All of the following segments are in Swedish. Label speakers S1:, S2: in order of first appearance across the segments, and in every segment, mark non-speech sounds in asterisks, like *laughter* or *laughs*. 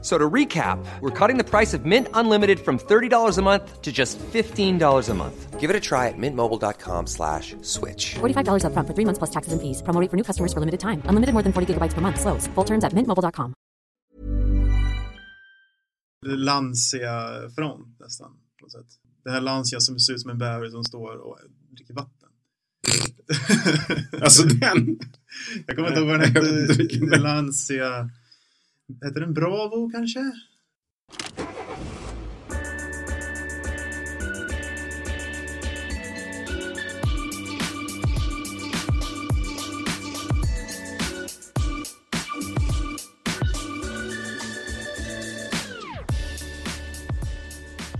S1: F- So to recap, we're cutting the price of Mint Unlimited from $30 a month to just $15 a month.
S2: Give it a try at mintmobile.com slash switch.
S3: $45 upfront for three months plus taxes and fees. Promo rate for new customers for limited time. Unlimited more than 40 gigabytes per month. Slows. Full terms at mintmobile.com.
S4: Lancia front nästan. På något sätt. Det här Lancia som ser ut som en bäver som står och dricker vatten.
S5: Alltså den.
S4: Jag kommer inte ihåg vad den *laughs* hette. Lancia. Heter den Bravo kanske?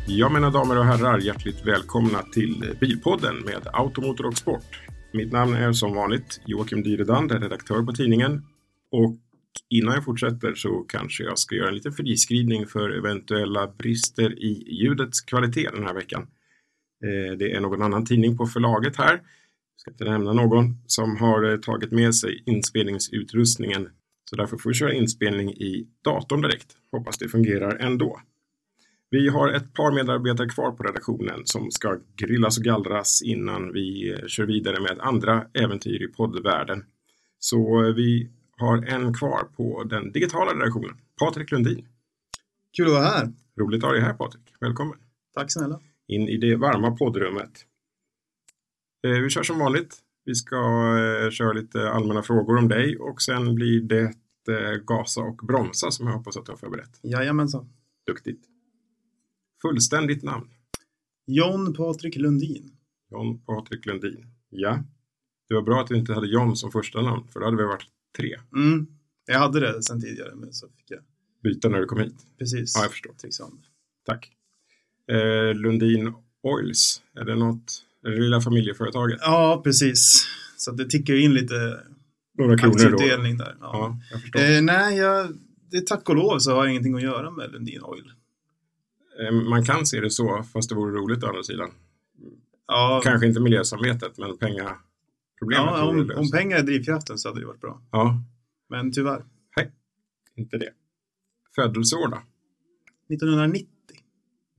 S5: Ja, mina damer och herrar, hjärtligt välkomna till Bilpodden med Automotor och Sport. Mitt namn är som vanligt Joakim Dyredand, redaktör på tidningen. Och innan jag fortsätter så kanske jag ska göra en liten friskrivning för eventuella brister i ljudets kvalitet den här veckan. Eh, det är någon annan tidning på förlaget här, jag ska inte nämna någon, som har eh, tagit med sig inspelningsutrustningen. Så därför får vi köra inspelning i datorn direkt. Hoppas det fungerar ändå. Vi har ett par medarbetare kvar på redaktionen som ska grillas och gallras innan vi eh, kör vidare med andra äventyr i poddvärlden. Så vi har en kvar på den digitala redaktionen, Patrik Lundin.
S4: Kul att vara här.
S5: Roligt att ha dig här Patrik. Välkommen
S4: Tack snälla.
S5: in i det varma poddrummet. Eh, Vi kör som vanligt. Vi ska eh, köra lite allmänna frågor om dig och sen blir det eh, gasa och bromsa som jag hoppas att du har förberett.
S4: Jajamensan.
S5: Duktigt. Fullständigt namn.
S4: John Patrik Lundin.
S5: John Patrik Lundin. Ja. Det var bra att vi inte hade John som första namn, för då hade vi varit tre.
S4: Mm. Jag hade det sen tidigare, men så fick jag
S5: Byta när du kom hit.
S4: precis
S5: Ja, jag förstår. Tack. Eh, Lundin Oils, är det något, är det lilla familjeföretaget?
S4: Ja, precis. Så det tickar ju in lite
S5: Några kronor då?
S4: där. Ja.
S5: Ja, jag.
S4: Eh, nej, jag, det, tack och lov så har jag ingenting att göra med Lundin Oil.
S5: Eh, man kan se det så, fast det vore roligt å andra sidan.
S4: Ja,
S5: Kanske inte miljösamarbetet, men pengaproblemet
S4: ja, om, om pengar är drivkraften så hade det varit bra.
S5: Ja,
S4: Men tyvärr.
S5: hej. Inte det. Födelseår då?
S4: 1990.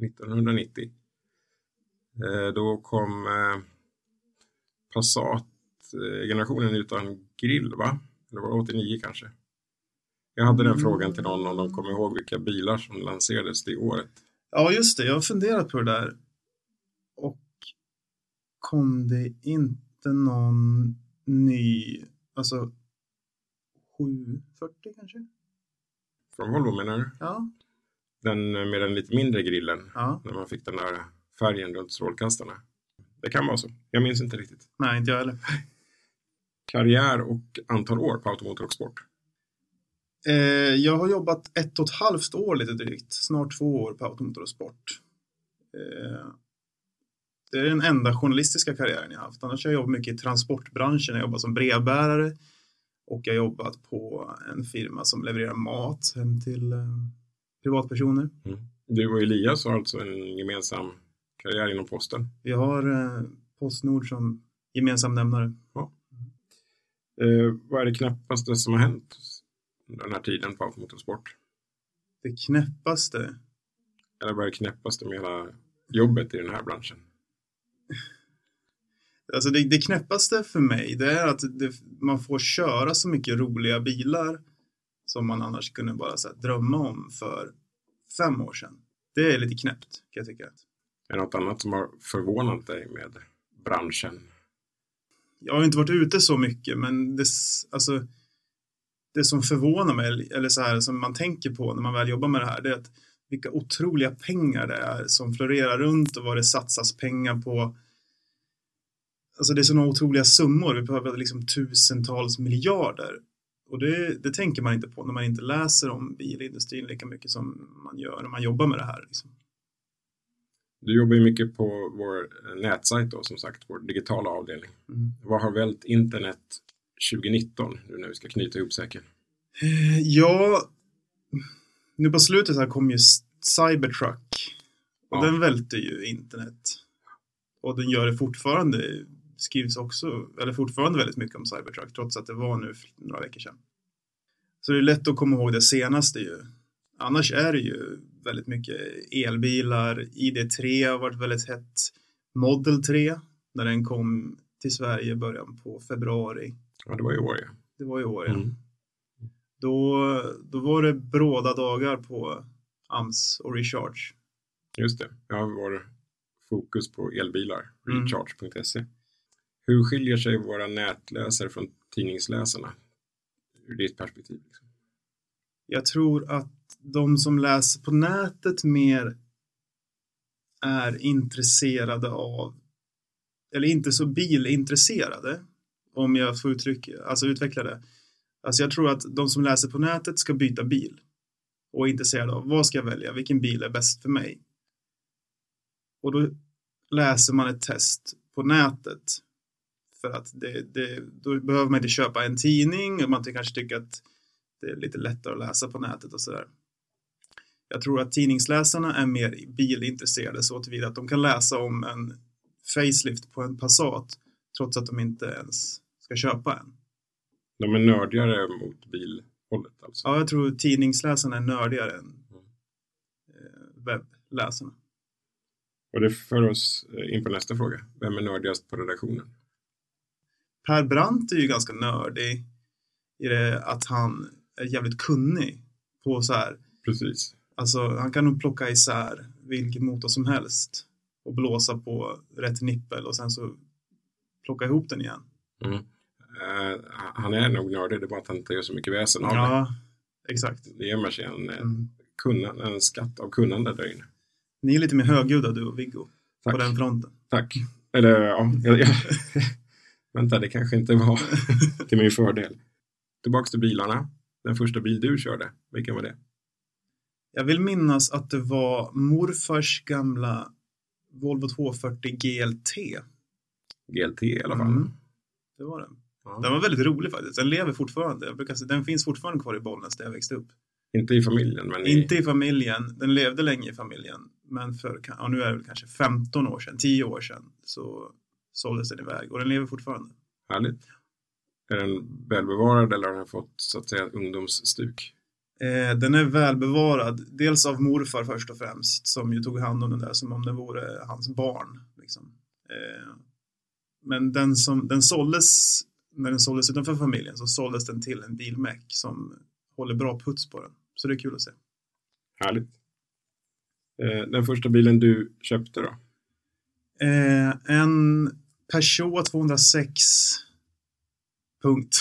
S5: 1990. Eh, då kom eh, Passat-generationen utan grill, va? Det var 89 kanske. Jag hade den
S4: Mm.
S5: frågan till någon om de kommer ihåg vilka bilar som lanserades det året.
S4: Ja, just det. Jag har funderat på det där. Och kom det inte någon ny, alltså 740 kanske?
S5: Från Volvo menar du?
S4: Ja,
S5: Den eh, med den lite mindre grillen,
S4: ja.
S5: när man fick den där färgen runt strålkastarna. Det kan vara så. Jag minns inte riktigt.
S4: Nej, inte jag heller. *laughs*
S5: Karriär och antal år på Automotor och Sport.
S4: Eh, jag har jobbat ett och ett halvt år lite drygt, snart två år på Automotor och Sport. Eh, det är den enda journalistiska karriären jag haft. Annars har jag jobbat mycket i transportbranschen. Jag jobbat som brevbärare och jag har jobbat på en firma som levererar mat hem till eh, privatpersoner.
S5: Du och Elias har alltså en gemensam karriär inom posten.
S4: Vi har eh, Postnord som gemensam nämnare.
S5: Eh, vad är det knappaste som har hänt under den här tiden på Automotor och Sport?
S4: Det knäppaste.
S5: Eller vad är det knäppaste med hela jobbet i den här branschen?
S4: Alltså det, det knäppaste för mig det är att det, man får köra så mycket roliga bilar som man annars kunde bara så drömma om för fem år sedan. Det är lite knäppt kan jag tycka.
S5: Är det något annat som har förvånat dig med branschen?
S4: Jag har inte varit ute så mycket men det, alltså, det som förvånar mig eller så här som man tänker på när man väl jobbar med det här det är att vilka otroliga pengar det är som florerar runt och vad det satsas pengar på. Alltså det är sådana otroliga summor. Vi behöver liksom tusentals miljarder. Och det, det tänker man inte på när man inte läser om bilindustrin lika mycket som man gör när man jobbar med det här. Liksom.
S5: Du jobbar ju mycket på vår nätsajt då, som sagt, vår digitala avdelning.
S4: Mm.
S5: Vad har vält internet 2019, nu när vi ska knyta ihop säcken?
S4: Eh, Ja, nu på slutet här kom ju Cybertruck. Och
S5: Ja.
S4: den välte ju internet. Och den gör det fortfarande. Skrivs också, eller fortfarande väldigt mycket om Cybertruck. Trots att det var nu för några veckor sedan. Så det är lätt att komma ihåg det senaste ju. Annars är det ju väldigt mycket elbilar. ID3 har varit väldigt hett. Model 3, när den kom till Sverige i början på februari.
S5: Ja, det var i år ja.
S4: Det var i år, ja.
S5: Mm.
S4: Då, då var det bråda dagar på AMS och Recharge.
S5: Just det. Jag har fokus på elbilar,
S4: Mm.
S5: recharge.se. Hur skiljer sig våra nätläsare från tidningsläsarna ur ditt perspektiv? Liksom?
S4: Jag tror att de som läser på nätet mer är intresserade av, eller inte så bilintresserade, om jag får uttrycka, alltså utveckla det. Alltså jag tror att de som läser på nätet ska byta bil och är intresserade av vad ska jag välja, vilken bil är bäst för mig. Och då läser man ett test på nätet för att det, det, då behöver man inte köpa en tidning och man kanske tycker att det är lite lättare att läsa på nätet och sådär. Jag tror att tidningsläsarna är mer bilintresserade så tillvida att de kan läsa om en facelift på en Passat trots att de inte ens ska köpa en.
S5: De är nördigare mot bilhållet alltså.
S4: Ja, jag tror tidningsläsarna är nördigare än eh, webbläsarna.
S5: Och det för oss eh, in på nästa fråga. Vem är nördigast på redaktionen?
S4: Per Brandt är ju ganska nördig i det att han är jävligt kunnig på så här,
S5: Precis.
S4: alltså han kan nog plocka isär vilken motor som helst och blåsa på rätt nippel och sen så plocka ihop den igen.
S5: Mm. Eh, han är nog nördig, det är bara att han inte gör så mycket väsen av det.
S4: Ja, exakt.
S5: Det gömmer sig en, eh,
S4: Mm.
S5: kunna, en skatt av kunnande där inne.
S4: Ni är lite mer högljudda du och Viggo
S5: Tack.
S4: på den fronten.
S5: Tack. Eller ja, jag, jag, *laughs* vänta, det kanske inte var *laughs* till min fördel. Tillbaks till bilarna. Den första bil du körde, vilken var det?
S4: Jag vill minnas att det var morfars gamla Volvo 240 GLT.
S5: GLT i alla fall.
S4: Mm. Det var den.
S5: Ja.
S4: Den var väldigt rolig faktiskt. Den lever fortfarande. Jag brukar säga, den finns fortfarande kvar i Bollnäs där jag växte upp.
S5: Inte i familjen, men i,
S4: Inte i familjen. Den levde länge i familjen. Men för, ja, nu är det väl kanske 15 år sedan, 10 år sedan, så såldes den iväg. Och den lever fortfarande.
S5: härligt. Är den välbevarad eller har den fått så att säga ungdomsstuk?
S4: Eh, den är välbevarad. Dels av morfar först och främst. Som ju tog hand om den där som om det vore hans barn. Liksom. Eh, men den, som, den såldes, när den såldes utanför familjen så såldes den till en bilmäck som håller bra puts på den. Så det är kul att se.
S5: Härligt. Eh, den första bilen du köpte då?
S4: Eh, en Peugeot 206 punkt.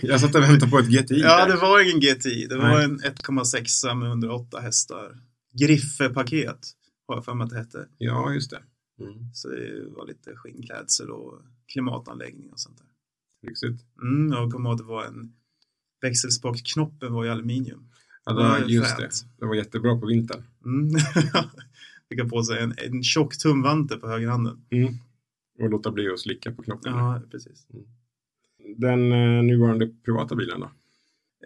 S4: *laughs*
S5: Jag satt och väntade på ett GTI. *laughs*
S4: ja,
S5: där.
S4: det var ingen GTI. Det var
S5: Nej.
S4: en 1,6 med 108 hästar. Griffe-paket har jag för mig att det hette.
S5: Ja, just det. Mm.
S4: Så det var lite skinnklädsel och klimatanläggning och sånt där.
S5: Lyxigt.
S4: Mm, jag kommer ihåg att det var en växelspakknoppen var i aluminium.
S5: Ja, det var, just
S4: fränt.
S5: det. Det var jättebra på vintern.
S4: Mm. *laughs* Fick jag på sig en, en tjock tumvante på högerhanden.
S5: Och låta bli att slicka på knoppen.
S4: Ja, precis.
S5: Den eh, nuvarande privata bilen då?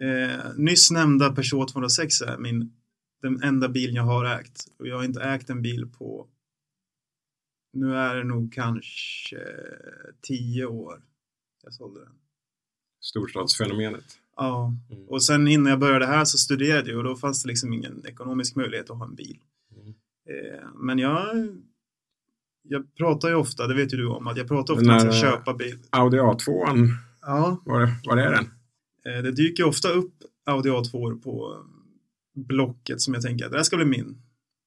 S4: Eh, nyss nämnda Peugeot 206 är min, den enda bilen jag har ägt. Och jag har inte ägt en bil på, nu är det nog kanske tio år jag sålde den.
S5: Storstadsfenomenet.
S4: Ja,
S5: Mm.
S4: och sen innan jag började här så studerade jag och då fanns det liksom ingen ekonomisk möjlighet att ha en bil.
S5: Mm.
S4: Eh, men jag, jag pratar ju ofta, det vet ju du om, att jag pratar ofta om att köpa bil.
S5: Audi A2,
S4: Ja,
S5: var, var är den?
S4: eh, det dyker ofta upp Audi A2 på Blocket som jag tänker att det här ska bli min.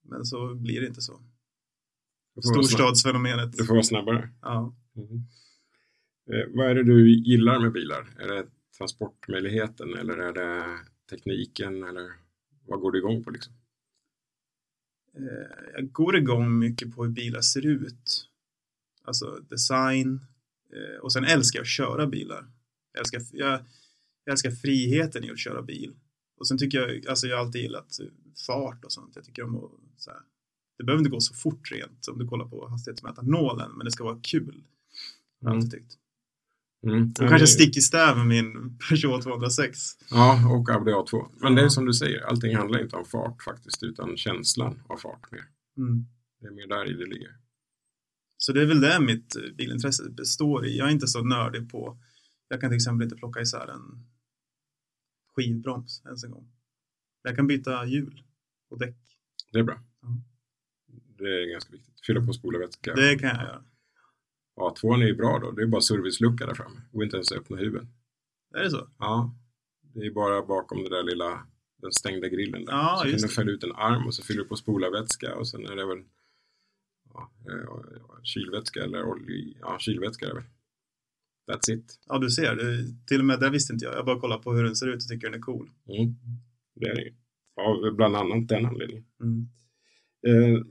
S4: Men så blir det inte så.
S5: Du får vara snabb-
S4: Storstadsfenomenet.
S5: Du får vara snabbare.
S4: Ja.
S5: Eh, vad är det du gillar med bilar? Är det transportmöjligheten eller är det tekniken eller vad går du igång på liksom?
S4: Eh, jag går igång mycket på hur bilar ser ut. Alltså design. Eh, och sen älskar jag att köra bilar. Jag älskar, jag, jag älskar friheten i att köra bil. Och sen tycker jag, alltså jag har alltid gillat fart och sånt. Jag tycker om att, så här, det behöver inte gå så fort rent om du kollar på hastighetsmätarnålen, men det ska vara kul. Jag
S5: Mm.
S4: alltid tyckt.
S5: Mm.
S4: Och kanske stick i stäv med min Peugeot 206.
S5: Ja, och Audi A2. Men det är som du säger, allting handlar inte om fart faktiskt, utan känslan av fart mer.
S4: Mm.
S5: Det är mer där i det ligger.
S4: Så det är väl det mitt bilintresse består i. Jag är inte så nördig på, jag kan till exempel inte plocka isär en skivbroms ens en gång. Jag kan byta hjul och däck.
S5: Det är bra. Det är ganska viktigt. Fylla på spolarvätska.
S4: Det kan jag göra.
S5: A2 är ju bra då. Det är bara servicelucka där framme. Går inte ens öppna huven.
S4: Är det så?
S5: Ja, det är bara bakom det där lilla, den stängda grillen där.
S4: Ja,
S5: så kan du fälla ut en arm och så fyller du på spolarvätska och sen är det väl ja, eh, kylvätska eller olja, ja kylvätska är det väl. That's it.
S4: Ja, du ser. Det, till och med det visste inte jag. Jag bara kollar på hur den ser ut och tycker den är cool.
S5: Mm. Det är det. Av bland annat den anledningen.
S4: Mm.
S5: Eh,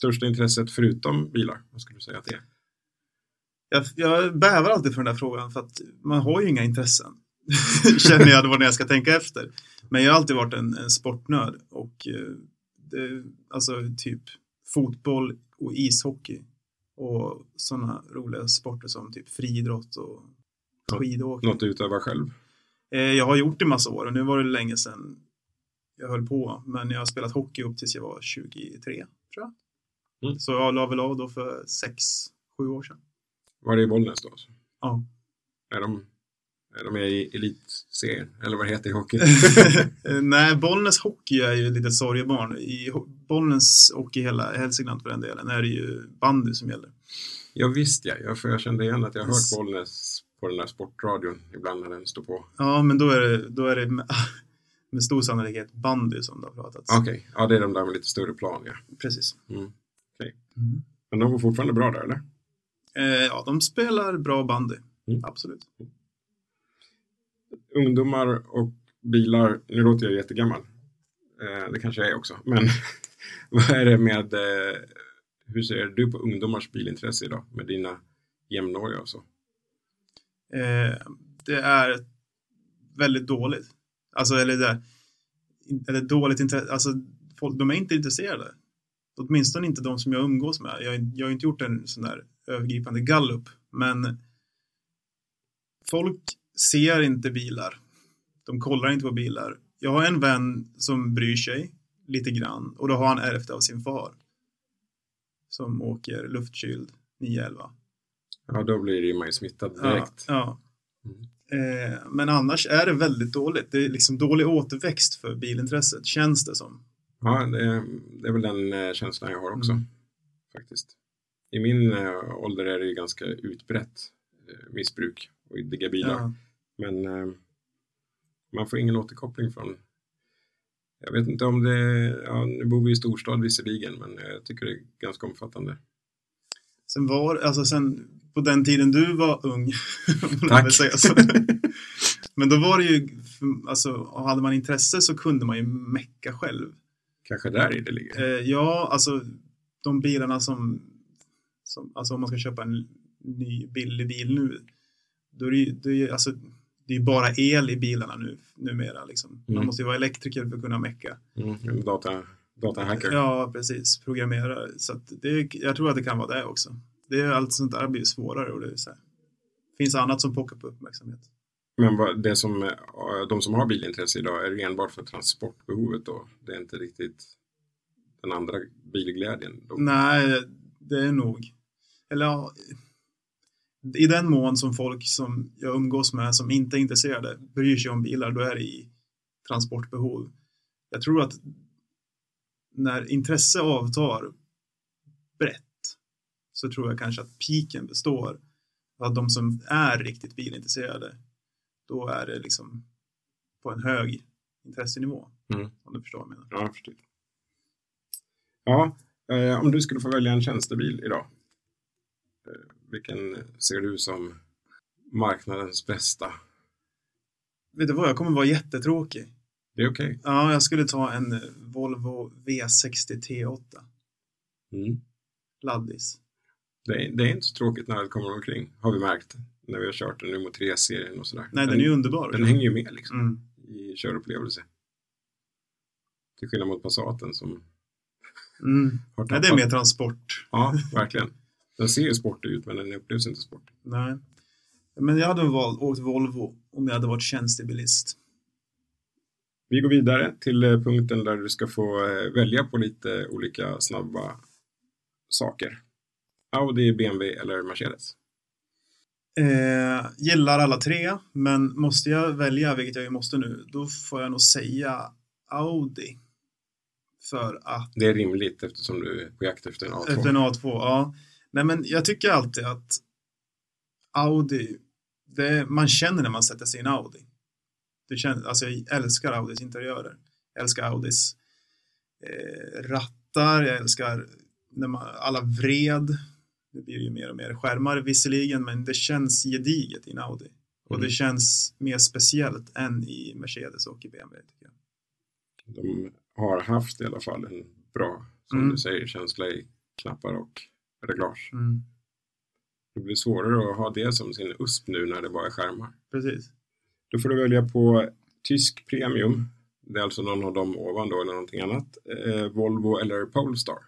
S5: största intresset förutom bilar, vad skulle du säga att det är?
S4: Jag, jag bävar alltid för den där frågan för att man har ju inga intressen. *laughs* Känner jag då när jag ska tänka efter. Men jag har alltid varit en, en sportnörd och eh, det, alltså typ fotboll och ishockey och sådana roliga sporter som typ friidrott och skidåkning.
S5: Något du utövar själv?
S4: Eh, jag har gjort det massa år och nu var det länge sedan jag höll på. Men jag har spelat hockey upp tills jag var 23, tror jag.
S5: Mm.
S4: Så jag la väl av då för 6-7 år sedan.
S5: Var det i Bollnäs då?
S4: Ja.
S5: Är de, är de med i elitserien? Eller vad det heter i hockey? *laughs*
S4: Nej, Bollnäs hockey är ju ett litet sorgebarn. I Bollnäs och i hela Hälsingland för den delen är det ju bandy som gäller.
S5: ja visst ja, jag, för jag kände igen att jag har
S4: Yes.
S5: hört Bollnäs på den där sportradion ibland när den står på.
S4: Ja, men då är det, då är det med, *laughs* med stor sannolikhet bandy som det har pratats.
S5: Okej, ja det är de där med lite större plan ja.
S4: Precis.
S5: Mm.
S4: Mm.
S5: Men de går fortfarande bra där eller?
S4: Eh, ja, de spelar bra bandy.
S5: Mm.
S4: Absolut.
S5: Ungdomar och bilar, nu låter jag jättegammal. Eh, det kanske jag är också. Men *laughs* vad är det med, eh, hur ser du på ungdomars bilintresse idag med dina jämnåriga och så?
S4: Eh, det är väldigt dåligt. Alltså, eller det är, eller dåligt intresse. Alltså, folk, de är inte intresserade. Åtminstone inte de som jag umgås med. Jag, jag har inte gjort en sån där övergripande gallup, men folk ser inte bilar. De kollar inte på bilar. Jag har en vän som bryr sig lite grann och då har han ärvt av sin far. Som åker luftkyld 911.
S5: Ja, då blir man ju smittad direkt.
S4: Ja,
S5: Mm.
S4: ja. Eh, men annars är det väldigt dåligt. Det är liksom dålig återväxt för bilintresset, känns det som.
S5: Ja, det, det är väl den eh, känslan jag har också.
S4: Mm.
S5: Faktiskt. I min eh, ålder är det ju ganska utbrett eh, missbruk och digga bilar.
S4: Ja.
S5: Men man får ingen återkoppling från jag vet inte om det, ja, nu bor vi i storstad visserligen, men jag tycker det är ganska omfattande.
S4: Sen var, alltså sen på den tiden du var ung, *laughs*
S5: Tack.
S4: säga så. Men då var det ju, alltså hade man intresse så kunde man ju mecka själv.
S5: Kanske där i det ligger.
S4: Eh, ja, alltså de bilarna som, som, alltså om man ska köpa en ny billig bil nu, då är det ju, det är ju alltså, det är bara el i bilarna nu, numera liksom. Man
S5: Mm.
S4: måste ju vara elektriker för att kunna mecka.
S5: Mm, data, datahacker.
S4: Ja, precis. Programmera. Så det, jag tror att det kan vara det också. Det är allt sånt där blir svårare och det är så här. finns annat som pockar på uppmärksamhet.
S5: Men det som, eh, de som har bilintresse idag är det enbart för transportbehovet då? Det är inte riktigt den andra bilglädjen? Då.
S4: Nej, det är nog. Eller ja, i den mån som folk som jag umgås med som inte är intresserade bryr sig om bilar, då är det i transportbehov. Jag tror att när intresse avtar brett så tror jag kanske att piken består. Att de som är riktigt bilintresserade, då är det liksom på en hög intressenivå.
S5: Mm.
S4: Om du förstår vad jag menar.
S5: Ja, jag förstår. Ja, eh, om du skulle få välja en tjänstebil idag. Eh, vilken ser du som marknadens bästa?
S4: Vet du vad, jag kommer vara jättetråkig.
S5: Det är okej.
S4: Ja, jag skulle ta en Volvo V60 T8.
S5: Mm.
S4: Laddis.
S5: Det, är, det är inte så tråkigt när det kommer omkring, har vi märkt. När vi har kört den nu mot 3-serien och sådär.
S4: Nej, den är ju underbar.
S5: Den hänger ju med liksom
S4: Mm.
S5: i körupplevelse. Till skillnad mot Passaten som
S4: Mm. *laughs*
S5: har
S4: Nej, det är mer transport.
S5: Ja, *laughs* verkligen. Den ser ju sportig ut men den upplevs inte sportig.
S4: Nej. Men jag hade valt, åkt Volvo om jag hade varit tjänstebilist.
S5: Vi går vidare till eh, punkten där du ska få eh, välja på lite olika snabba saker. Audi, BMW eller Mercedes?
S4: Eh, gillar alla tre, men måste jag välja, vilket jag ju måste nu, då får jag nog säga Audi. För att
S5: Det är rimligt eftersom du är på jakt efter en A2.
S4: Efter en A2, ja. Nej, men jag tycker alltid att Audi, det, man känner när man sätter sig i en Audi. Du känner, alltså jag älskar Audis interiörer. Jag älskar Audis eh, rattar, jag älskar när man, alla vred. Det blir ju mer och mer skärmar visserligen, men det känns gediget i en Audi. Och
S5: Mm.
S4: det känns mer speciellt än i Mercedes och i BMW. Tycker jag.
S5: De har haft i alla fall en bra, som
S4: Mm.
S5: du säger, känsla i knappar och reglage.
S4: Mm,
S5: Det blir svårare att ha det som sin USP nu när det bara är skärmar.
S4: precis.
S5: Då får du välja på tysk premium. Det är alltså någon av dem ovan då eller någonting annat. Eh, Volvo eller Polestar.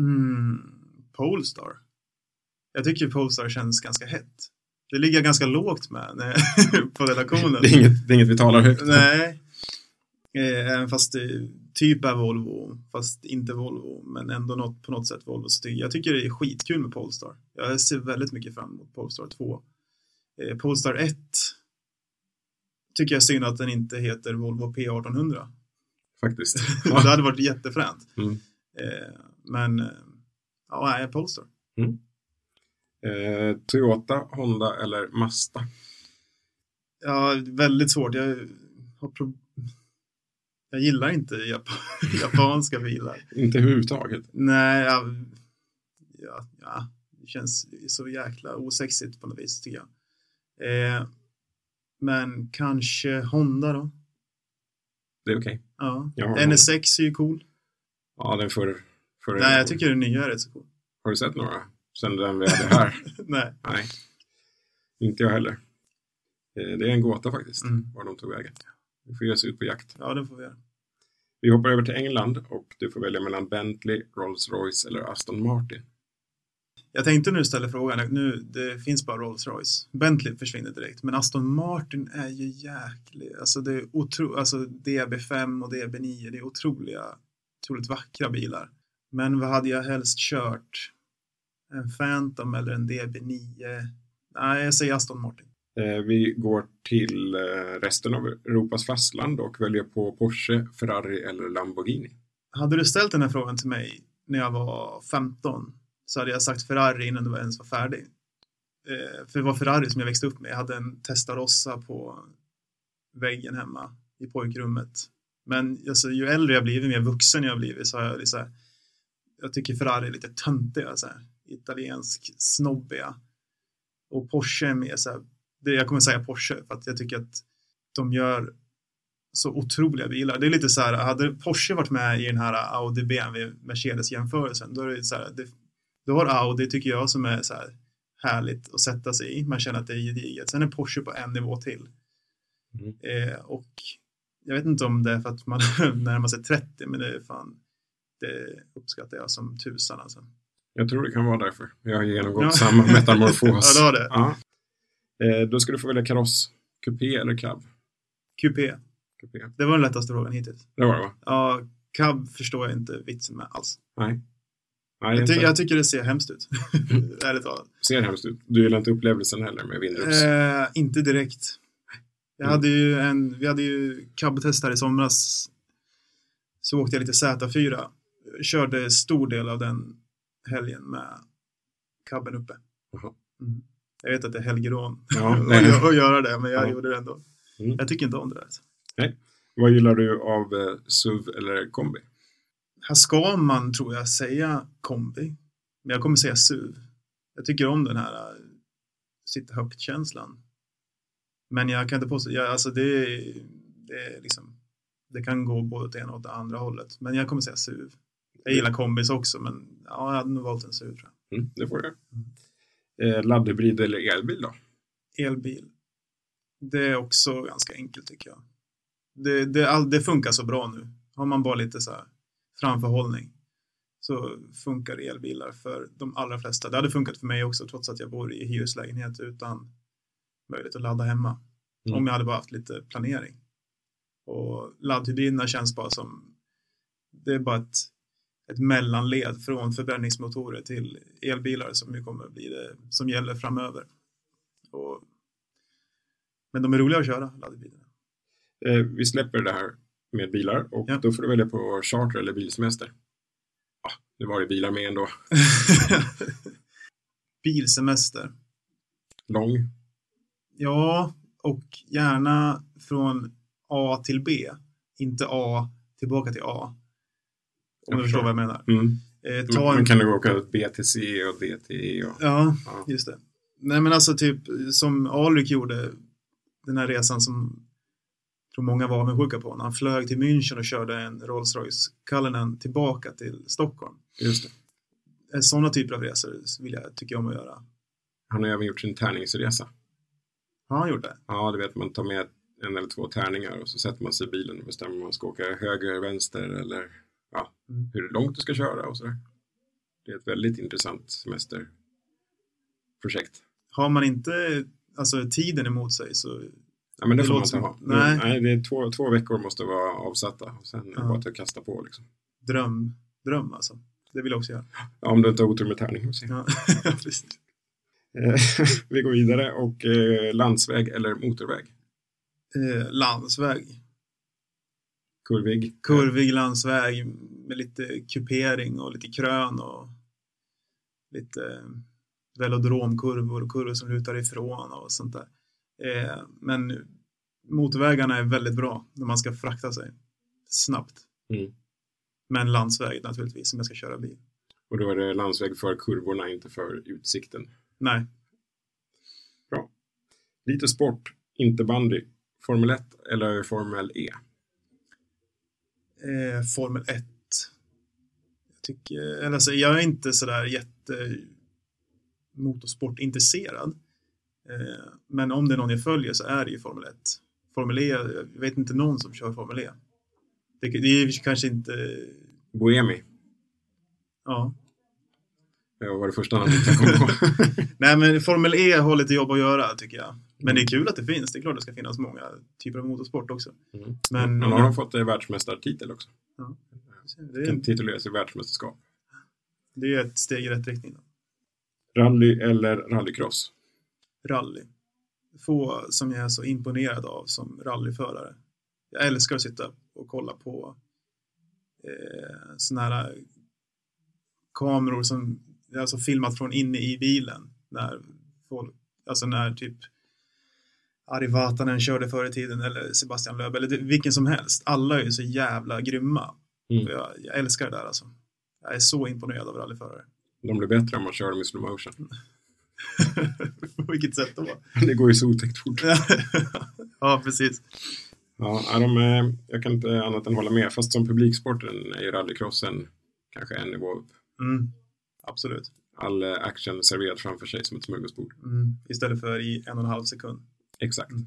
S4: Mm, Polestar. Jag tycker Polestar känns ganska hett. Det ligger ganska lågt med *laughs* på redaktionen.
S5: Det är inget, det är inget vi talar högt.
S4: Nej. Eh, Även fast det typ är Volvo, fast inte Volvo, men ändå något, på något sätt Volvo. Så jag tycker det är skitkul med Polestar. Jag ser väldigt mycket fram emot Polestar 2. Eh, Polestar 1 tycker jag synd att den inte heter Volvo P1800.
S5: Faktiskt. *laughs*
S4: det hade varit jättefränt.
S5: Mm.
S4: Eh, men, ja, nej, Polestar.
S5: Eh, Toyota, Honda eller Mazda.
S4: Ja, väldigt svårt. Jag, har pro- jag gillar inte jap- *laughs* japanska bilar.
S5: Inte överhuvudtaget.
S4: Nej, ja, ja, ja, det känns så jäkla osexigt på något vis tycker jag. Eh, men kanske Honda då?
S5: Det är okej.
S4: Ja.
S5: Jag har
S4: NS6 är ju cool.
S5: Ja, den förr. Förr
S4: Nej, jag tycker den nya är rätt så cool.
S5: Har du sett några? Sen den vi hade här? *laughs*
S4: Nej.
S5: Nej. Inte jag heller. Eh, Det är en gåta faktiskt,
S4: Mm.
S5: var de tog vägen. Vi får ge oss ut på jakt.
S4: Ja, det får vi göra.
S5: Vi hoppar över till England och du får välja mellan Bentley, Rolls-Royce eller Aston Martin.
S4: Jag tänkte nu ställa frågan, nu, det finns bara Rolls-Royce. Bentley försvinner direkt, men Aston Martin är ju jäklig. Alltså det är otro, alltså DB5 och DB9, det är otroliga, otroligt vackra bilar. Men vad hade jag helst kört? En Phantom eller en DB9? Nej, jag säger Aston Martin.
S5: Eh, Vi går till eh, resten av Europas fastland och väljer på Porsche, Ferrari eller Lamborghini.
S4: Hade du ställt den här frågan till mig när jag var 15 så hade jag sagt Ferrari innan du ens var färdig. Eh, för det var Ferrari som jag växte upp med. Jag hade en Testarossa på väggen hemma i pojkrummet. Men alltså, ju äldre jag blivit, mer vuxen jag blivit, så har jag här, jag tycker Ferrari är lite töntiga, så här, italiensk, snobbiga. Och Porsche är mer så här, det, jag kommer säga Porsche för att jag tycker att de gör så otroliga bilar. Det är lite så här, hade Porsche varit med i den här Audi, BMW, Mercedes jämförelsen, då är det så här, det, då har Audi, tycker jag, som är så här härligt att sätta sig i. Man känner att det är gediget. Sen är Porsche på en nivå till.
S5: Mm.
S4: Eh, och jag vet inte om det är för att man *laughs* närmar sig 30, men det är fan, det uppskattar jag som tusan alltså.
S5: Jag tror det kan vara därför. Jag har genomgått
S4: Ja.
S5: samma *laughs* metamorfos.
S4: Ja, det har det.
S5: Eh, Då ska du få välja kaross. Coupé eller cab?
S4: QP,
S5: Coupé.
S4: det var den lättaste frågan hittills.
S5: Det var det va?
S4: Ja, cab förstår jag inte vitsen med alls.
S5: Nej. Nej,
S4: Jag, ty- jag tycker det ser hemskt ut. *laughs* Ärligt talat.
S5: Ser hemskt ut. Du gillar inte upplevelsen heller med vindruts?
S4: Eh, inte direkt. Jag
S5: Mm.
S4: hade ju en, vi hade ju cab-test här i somras. Så åkte jag lite Z4. Körde stor del av den helgen med cabben uppe. Mm. Jag vet att det är helgerån
S5: Ja, *laughs*
S4: att
S5: nej.
S4: att göra det, men jag
S5: Ja.
S4: gjorde det ändå.
S5: Mm.
S4: Jag tycker inte om det där. alltså.
S5: Vad gillar du av eh, SUV eller kombi?
S4: Här ska man, tror jag, säga kombi. Men jag kommer säga SUV. Jag tycker om den här äh, sitta högt-känslan. Men jag kan inte påstå, jag, alltså det, är- det är liksom, det kan gå både åt ena och åt det andra hållet. Men jag kommer säga SUV. Jag gillar kombis också, men ja, jag hade nog valt en SUV tror jag.
S5: Mm, det får du. Eh, laddhybrid eller elbil då?
S4: Elbil. Det är också ganska enkelt tycker jag. Det, det, all, det funkar så bra nu. Har man bara lite så här framförhållning så funkar elbilar för de allra flesta. Det hade funkat för mig också trots att jag bor i hyreslägenhet utan möjlighet att ladda hemma.
S5: Mm.
S4: Om jag hade bara haft lite planering. Och laddhybriderna känns bara som, det är bara ett, ett mellanled från förbränningsmotorer till elbilar som ju kommer att bli det som gäller framöver. Och, men de är roliga att köra, laddhybriderna.
S5: Eh, vi släpper det här med bilar och
S4: Ja.
S5: då får du välja på charter eller bilsemester. Ja, nu var det bilar med ändå. *laughs*
S4: Bilsemester.
S5: Lång.
S4: Ja, och gärna från A till B. Inte A tillbaka till A. Om du förstår vad jag menar.
S5: Mm.
S4: Eh,
S5: Ta Man
S4: en...
S5: kan du åka B till C och D till E. Och...
S4: Ja,
S5: Ja.
S4: just det. Nej men alltså typ som Alrik gjorde den här resan som jag tror många var avundsjuka på. När han flög till München och körde en Rolls Royce Cullinan tillbaka till Stockholm.
S5: Just det.
S4: Sådana typer av resor vill jag, tycker jag om att göra.
S5: Han har även gjort sin tärningsresa.
S4: Har han gjort det?
S5: Ja, du vet man tar med en eller två tärningar och så sätter man sig i bilen och bestämmer om man ska åka höger, vänster eller ja,
S4: Mm.
S5: hur långt du ska köra och sådär. Det är ett väldigt intressant semesterprojekt.
S4: Har man inte alltså, tiden emot sig så
S5: Ja, men det,
S4: Det
S5: får man inte ha.
S4: nej.
S5: Nej. nej, det är två, två veckor måste vara avsatta och sen
S4: Ja.
S5: bara att kasta på liksom.
S4: dröm, dröm alltså. Det vill jag också göra.
S5: Ja, om du inte har otur med tärning.
S4: Ja. *laughs*
S5: Eh, *laughs* vi går vidare och eh, landsväg eller motorväg?
S4: Eh, landsväg.
S5: Kurvig?
S4: Kurvig landsväg med lite kupering och lite krön och lite velodromkurvor och kurvor som lutar ifrån och sånt där. Eh, men motorvägarna är väldigt bra när man ska frakta sig snabbt.
S5: Mm.
S4: Men landsväg naturligtvis om jag ska köra bil.
S5: Och då är det landsväg för kurvorna, inte för utsikten.
S4: Nej,
S5: Bra. Lite sport, inte bandy. Formel 1 eller Formel E?
S4: Eh, Formel 1. Jag, tycker, eller alltså, jag är inte sådär jätte motorsportintresserad. Eh, men om det är någon jag följer så är det ju Formel 1. Formel E, jag vet inte någon som kör Formel E. Det, det är kanske inte...
S5: Boemi.
S4: Ja.
S5: Det var det första namnet jag kom på. *laughs*
S4: Nej, men Formel E har lite jobb att göra tycker jag. Men det är kul att det finns. Det är klart det ska finnas många typer av motorsport också.
S5: Mm.
S4: Men,
S5: Men har de fått eh, världsmästartitel också?
S4: det,
S5: Kan
S4: är,
S5: titulera sig världsmästerskap.
S4: det är ett steg i rätt riktning. Då.
S5: Rally eller rallycross?
S4: rally. Få som jag är så imponerad av som rallyförare. Jag älskar att sitta och kolla på eh, sådana här kameror som alltså filmat från inne i bilen. När folk, alltså när typ Ari Vatanen körde förr i tiden eller Sebastian Loeb eller vilken som helst. Alla är ju så jävla grymma.
S5: Mm.
S4: Jag, jag älskar det där alltså. Jag är så imponerad av rallyförare.
S5: De blir bättre om man kör dem i slow motion. *laughs*
S4: på vilket sätt då? *laughs*
S5: Det går ju så otäckt fort. *laughs*
S4: ja, precis.
S5: Ja, de, eh, jag kan inte annat än hålla med. Fast som publiksporten är ju rallycrossen kanske en nivå upp.
S4: Mm, absolut.
S5: All eh, action serverad framför sig som ett smörgåsbord.
S4: Mm, istället för i en och en halv sekund.
S5: Exakt.
S4: Mm.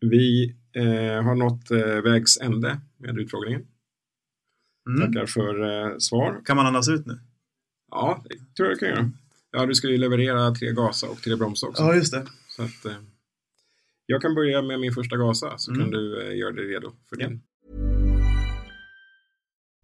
S5: Vi eh, har nått eh, vägs ände med utfrågningen.
S4: Mm.
S5: Tackar för eh, svar.
S4: Kan man andas ut nu?
S5: Ja, det tror jag du kan göra. Ja, du ska ju leverera tre gasa och tre bromsa också.
S4: Ja, just det.
S5: Så att, eh, jag kan börja med min första gasa så
S4: Mm.
S5: kan du eh, göra dig redo för
S4: Ja.
S5: din.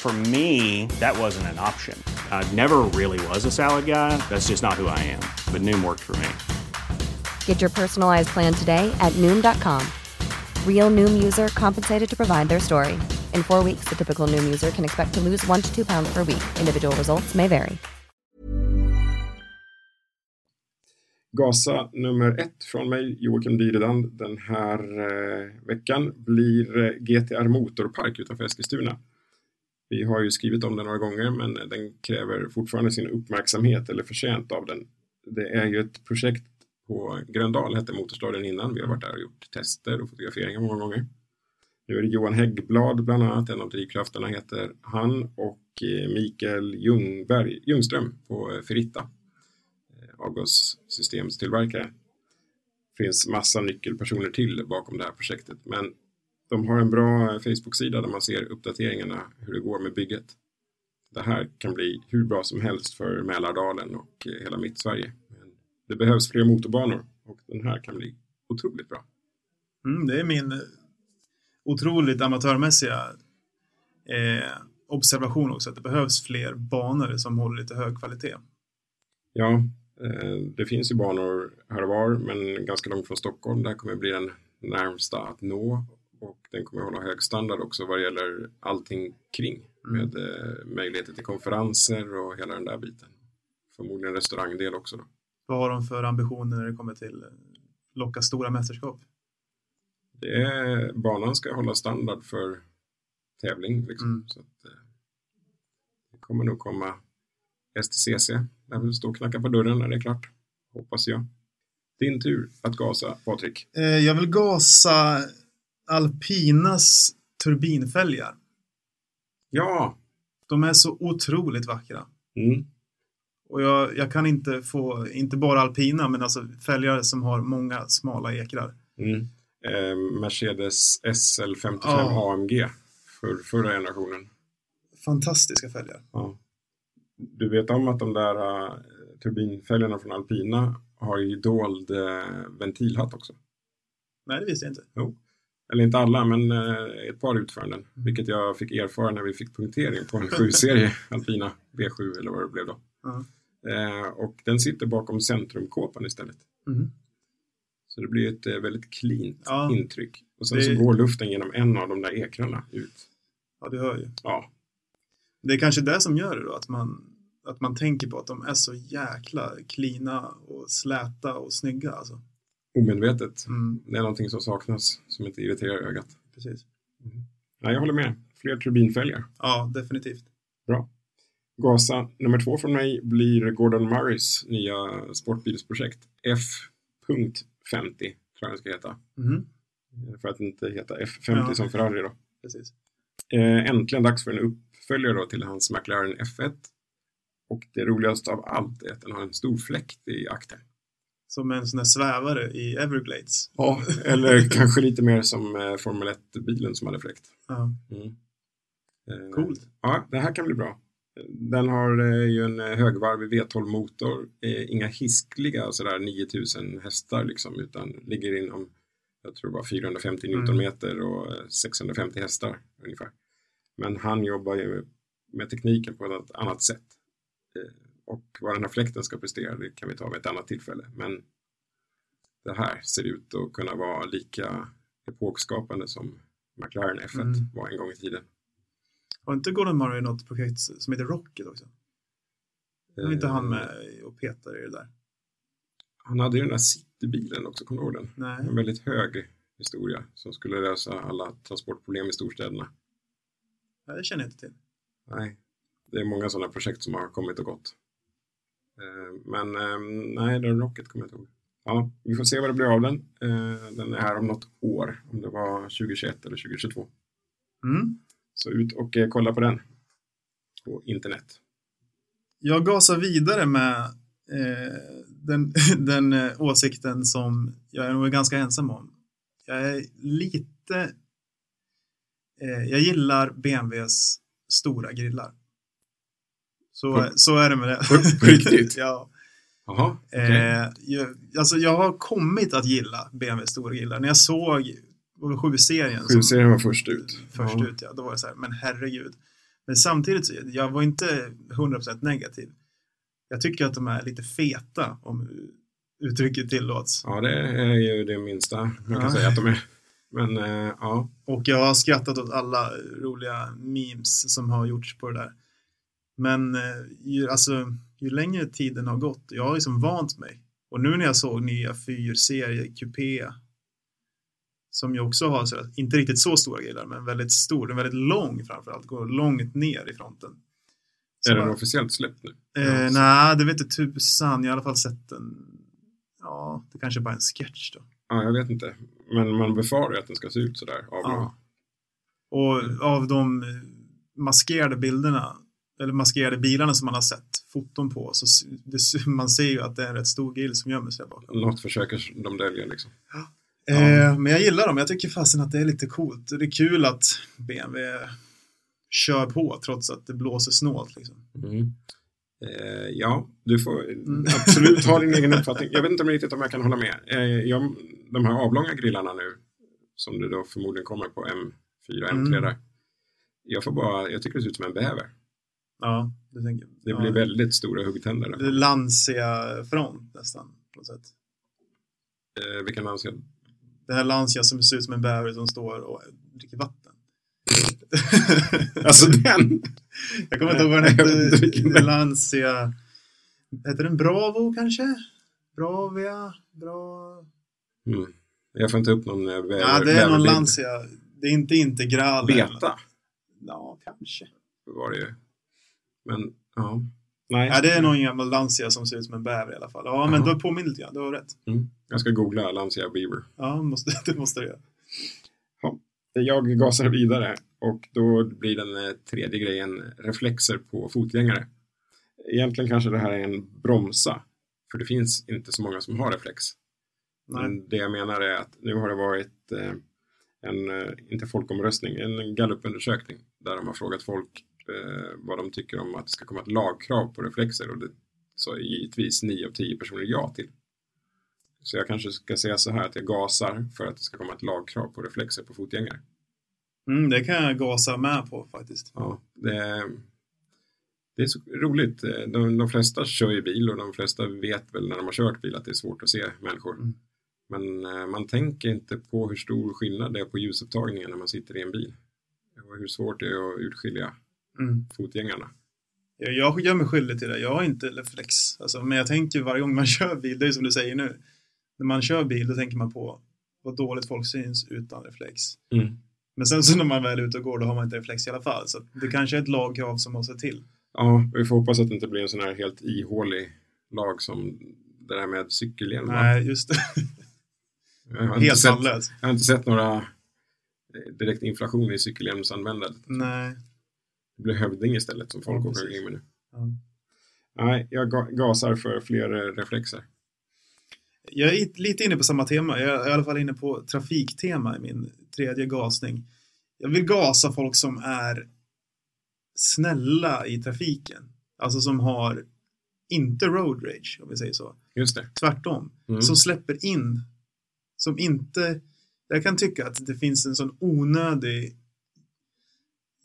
S6: For me, that wasn't an option. I never really was a salad guy. That's just not who I am. But Noom worked for me.
S7: Get your personalized plan today at Noom.com. Real Noom user compensated to provide their story. In four weeks, the typical Noom user can expect to lose one to two pounds per week. Individual results may vary.
S5: Gasa nummer ett från mig, Joakim Dyredand, den här eh, veckan blir eh, GTR Motorpark utanför Eskilstuna. Vi har ju skrivit om den några gånger men den kräver fortfarande sin uppmärksamhet eller förtjänt av den. Det är ju ett projekt på Gröndal, hette Motorstaden innan. Vi har varit där och gjort tester och fotograferingar många gånger. Nu är det Johan Häggblad bland annat, en av drivkrafterna heter han och eh, Mikael Ljungberg, Ljungström på eh, Ferritta, eh, avgassystemstillverkare. Det finns massa nyckelpersoner till bakom det här projektet men de har en bra Facebook-sida där man ser uppdateringarna hur det går med bygget. Det här kan bli hur bra som helst för Mälardalen och hela Mittsverige. Men det behövs fler motorbanor och den här kan bli otroligt bra.
S4: Mm, det är min otroligt amatörmässiga eh, observation också, att det behövs fler banor som håller lite hög kvalitet.
S5: Ja, eh, det finns ju banor här och var, men ganska långt från Stockholm. Det här kommer bli den närmsta att nå och den kommer hålla hög standard också vad det gäller allting kring med eh, möjligheter till konferenser och hela den där biten. Förmodligen restaurangdel också. Då.
S4: Vad har de för ambitioner när det kommer till eh, locka stora mästerskap?
S5: Det är, banan ska hålla standard för tävling. Liksom.
S4: Mm.
S5: Så att, eh, det kommer nog komma STCC. Där vill stå och knacka på dörren när det är klart. Hoppas jag. Din tur att gasa, Patrik.
S4: Jag vill gasa Alpinas turbinfälgar.
S5: Ja!
S4: De är så otroligt vackra.
S5: Mm.
S4: Och jag, jag kan inte få, inte bara alpina, men alltså fälgar som har många smala ekrar.
S5: Mm. Eh, Mercedes SL55
S4: Ja.
S5: AMG för förra generationen.
S4: Fantastiska fälgar.
S5: Ja. Du vet om att de där uh, turbinfälgarna från Alpina har ju dold uh, ventilhatt också?
S4: Nej, det visste jag inte.
S5: Jo. Eller inte alla, men uh, ett par utföranden. Vilket jag fick erfara när vi fick punktering på en 7-serie *laughs* Alpina V7 eller vad det blev då.
S4: Ja.
S5: Eh, och den sitter bakom centrumkåpan istället.
S4: Mhm.
S5: Så det blir ett eh, väldigt cleant
S4: Ja.
S5: intryck. Och sen
S4: Det-
S5: så går luften genom en av de där ekrarna ut.
S4: Ja, du hör ju.
S5: Ja,
S4: Det är kanske det som gör det då, att man, att man tänker på att de är så jäkla klina och släta och snygga alltså.
S5: Omedvetet.
S4: Mm,
S5: Det är någonting som saknas som inte irriterar ögat.
S4: precis.
S5: Nej, jag håller med. Fler turbinfälgar.
S4: Ja, definitivt.
S5: Bra. Gasa nummer två från mig blir Gordon Murrays nya sportbilsprojekt. F.50 tror jag den ska heta.
S4: Mhm,
S5: För att inte heta F50
S4: Ja.
S5: som Ferrari då.
S4: precis.
S5: Eh, äntligen dags för en uppföljare då till hans McLaren F1. Och det roligaste av allt är att den har en stor fläkt i akten.
S4: Som en sån där svävare i Everglades.
S5: Ja, eller kanske lite mer som eh, Formel 1-bilen som hade fläkt.
S4: Ja,
S5: Mm. Eh,
S4: coolt.
S5: Ja, det här kan bli bra. Den har eh, ju en högvarvig V12-motor, eh, inga hiskliga sådär 9000 hästar liksom, utan ligger inom, jag tror bara 450
S4: Mm.
S5: Newtonmeter och eh, 650 hästar ungefär. Men han jobbar ju med tekniken på ett annat sätt. Och vad den här fläkten ska prestera, det kan vi ta vid ett annat tillfälle. Men det här ser ut att kunna vara lika epokskapande som McLaren F1
S4: Mm.
S5: var en gång i tiden.
S4: Har inte Gordon Murray något projekt som heter Rocket också? Är inte han med och petar i det där?
S5: Han hade ju den där citybilen också, kommer du ihåg den?
S4: Nej.
S5: En väldigt hög historia som skulle lösa alla transportproblem i storstäderna.
S4: Nej, det känner jag inte till.
S5: Nej, det är många sådana projekt som har kommit och gått. Eh, Men eh, nej, den Rocket kommer jag inte ihåg. Ja, vi får se vad det blir av den. Eh, Den är här om något år, om det var 2021 eller 2022.
S4: Mm.
S5: Så ut och eh, kolla på den på internet.
S4: Jag gasar vidare med den, *laughs* den åsikten som jag är nog ganska ensam om. Jag är lite... Jag gillar BMWs stora grillar. Så, så är det med det.
S5: på- *laughs* riktigt?
S4: ja.
S5: Jaha, okej.
S4: Eh, jag, alltså jag har kommit att gilla BMWs stora grillar. När jag såg 7-serien som-
S5: 7-serien var först ut.
S4: först
S5: Ja.
S4: ut, ja. Då var det så här, men herregud. Men samtidigt, så, jag var inte 100% negativ. Jag tycker att de är lite feta, om uttrycket tillåts.
S5: Ja, det är ju det minsta man kan
S4: Ja.
S5: säga att de är. Men eh, ja,
S4: Och jag har skrattat åt alla roliga memes som har gjorts på det där. Men eh, ju, alltså, ju längre tiden har gått, jag har liksom vant mig Och nu när jag såg nya 4-serie Coupé som ju också har, så, att- inte riktigt så stora grillar, men väldigt stor, den är väldigt lång framförallt, går långt ner i fronten. Så
S5: Är den
S4: bara-
S5: officiellt släppt nu?
S4: Eh, nej, det vet inte tusan. Jag har i alla fall sett den. Ja, det kanske bara är en sketch då.
S5: Ja, jag vet inte. Men man befarar ju att den ska se ut sådär. avlång.
S4: Ja. Och av de maskerade bilderna, eller maskerade bilarna som man har sett foton på, så det, *laughs* man ser ju att det är en rätt stor grill som gömmer sig bakom.
S5: Något försöker de dölja liksom.
S4: Eh, men jag gillar dem. Jag tycker fasen att det är lite coolt. Det är kul att BMW kör på trots att det blåser snålt. Liksom.
S5: Mm. Eh, ja, du får
S4: Mm. *laughs*
S5: absolut ha din *laughs* egen uppfattning. Jag vet inte om riktigt om jag kan hålla med. Eh, jag, de här avlånga grillarna nu, som det då förmodligen kommer på M4, M3
S4: Mm.
S5: där. Jag får bara, jag tycker det ser ut som en bäver.
S4: Ja, det tänker jag.
S5: Det
S4: ja.
S5: blir väldigt stora huggtänder.
S4: Lancia front nästan. På något sätt.
S5: Eh, vilken anser
S4: Det här Lancia som ser ut som en bäver som står och dricker vatten. *laughs*
S5: Alltså *laughs* den!
S4: Jag kommer inte ihåg vad den *laughs* hette.
S5: är.
S4: Lancia. Heter den Bravo kanske? Bravia? Bra...
S5: Mm. Jag får inte upp någon eh, bäver.
S4: Ja, det är någon. Lancia. Det är inte integral.
S5: Beta
S4: Ja, kanske.
S5: var det ju. Men, ja. Nej.
S4: Ja, det är någon gammal Lancia som ser ut som en bäver i alla fall. Ja, men du påminner lite grann. Du har rätt.
S5: Mm. Jag ska googla Lancia Beaver.
S4: Ja, måste, *laughs* det måste du göra.
S5: Jag gasar vidare och då blir den eh, tredje grejen reflexer på fotgängare. Egentligen kanske det här är en bromsa, för det finns inte så många som har reflex.
S4: Nej.
S5: Men det jag menar är att nu har det varit eh, en, eh, inte folkomröstning, en gallupundersökning där de har frågat folk vad de tycker om att det ska komma ett lagkrav på reflexer och det sa givetvis 9 av 10 personer ja till. Så jag kanske ska säga så här att jag gasar för att det ska komma ett lagkrav på reflexer på fotgängare.
S4: Mm, det kan jag gasa med på faktiskt.
S5: Ja, det, det är så roligt. De, de flesta kör ju bil och de flesta vet väl när de har kört bil att det är svårt att se människor.
S4: Mm.
S5: Men eh, man tänker inte på hur stor skillnad det är på ljusupptagningen när man sitter i en bil. Och hur svårt det är att urskilja
S4: Mm.
S5: fotgängarna.
S4: Jag, jag gör mig skyldig till det. Jag har inte reflex. Alltså, men jag tänker varje gång man *laughs* kör bil, det är som du säger nu. När man kör bil, då tänker man på vad dåligt folk syns utan reflex. Men sen så när man väl är ute och går, då har man inte reflex i alla fall. Så det kanske är ett lagkrav som måste till.
S5: Ja, vi får hoppas att det inte blir en sån här helt ihålig lag som det där med cykelhjälm. va?
S4: Nej, just det. *laughs*
S5: Jag har,
S4: Helt
S5: sett, jag har inte sett några eh, direkt inflation i cykelhjälmsanvändandet.
S4: Nej.
S5: Det blir hövding istället som folk
S4: Ja,
S5: åker omkring med nu.
S4: Ja.
S5: Nej, jag ga- gasar för fler eh, reflexer.
S4: Jag är lite inne på samma tema. Jag är i alla fall inne på trafiktema i min tredje gasning. Jag vill gasa folk som är snälla i trafiken. Alltså som har inte road rage, om vi säger så.
S5: Just det.
S4: Tvärtom.
S5: Mm.
S4: Som släpper in. Som inte... Jag kan tycka att det finns en sån onödig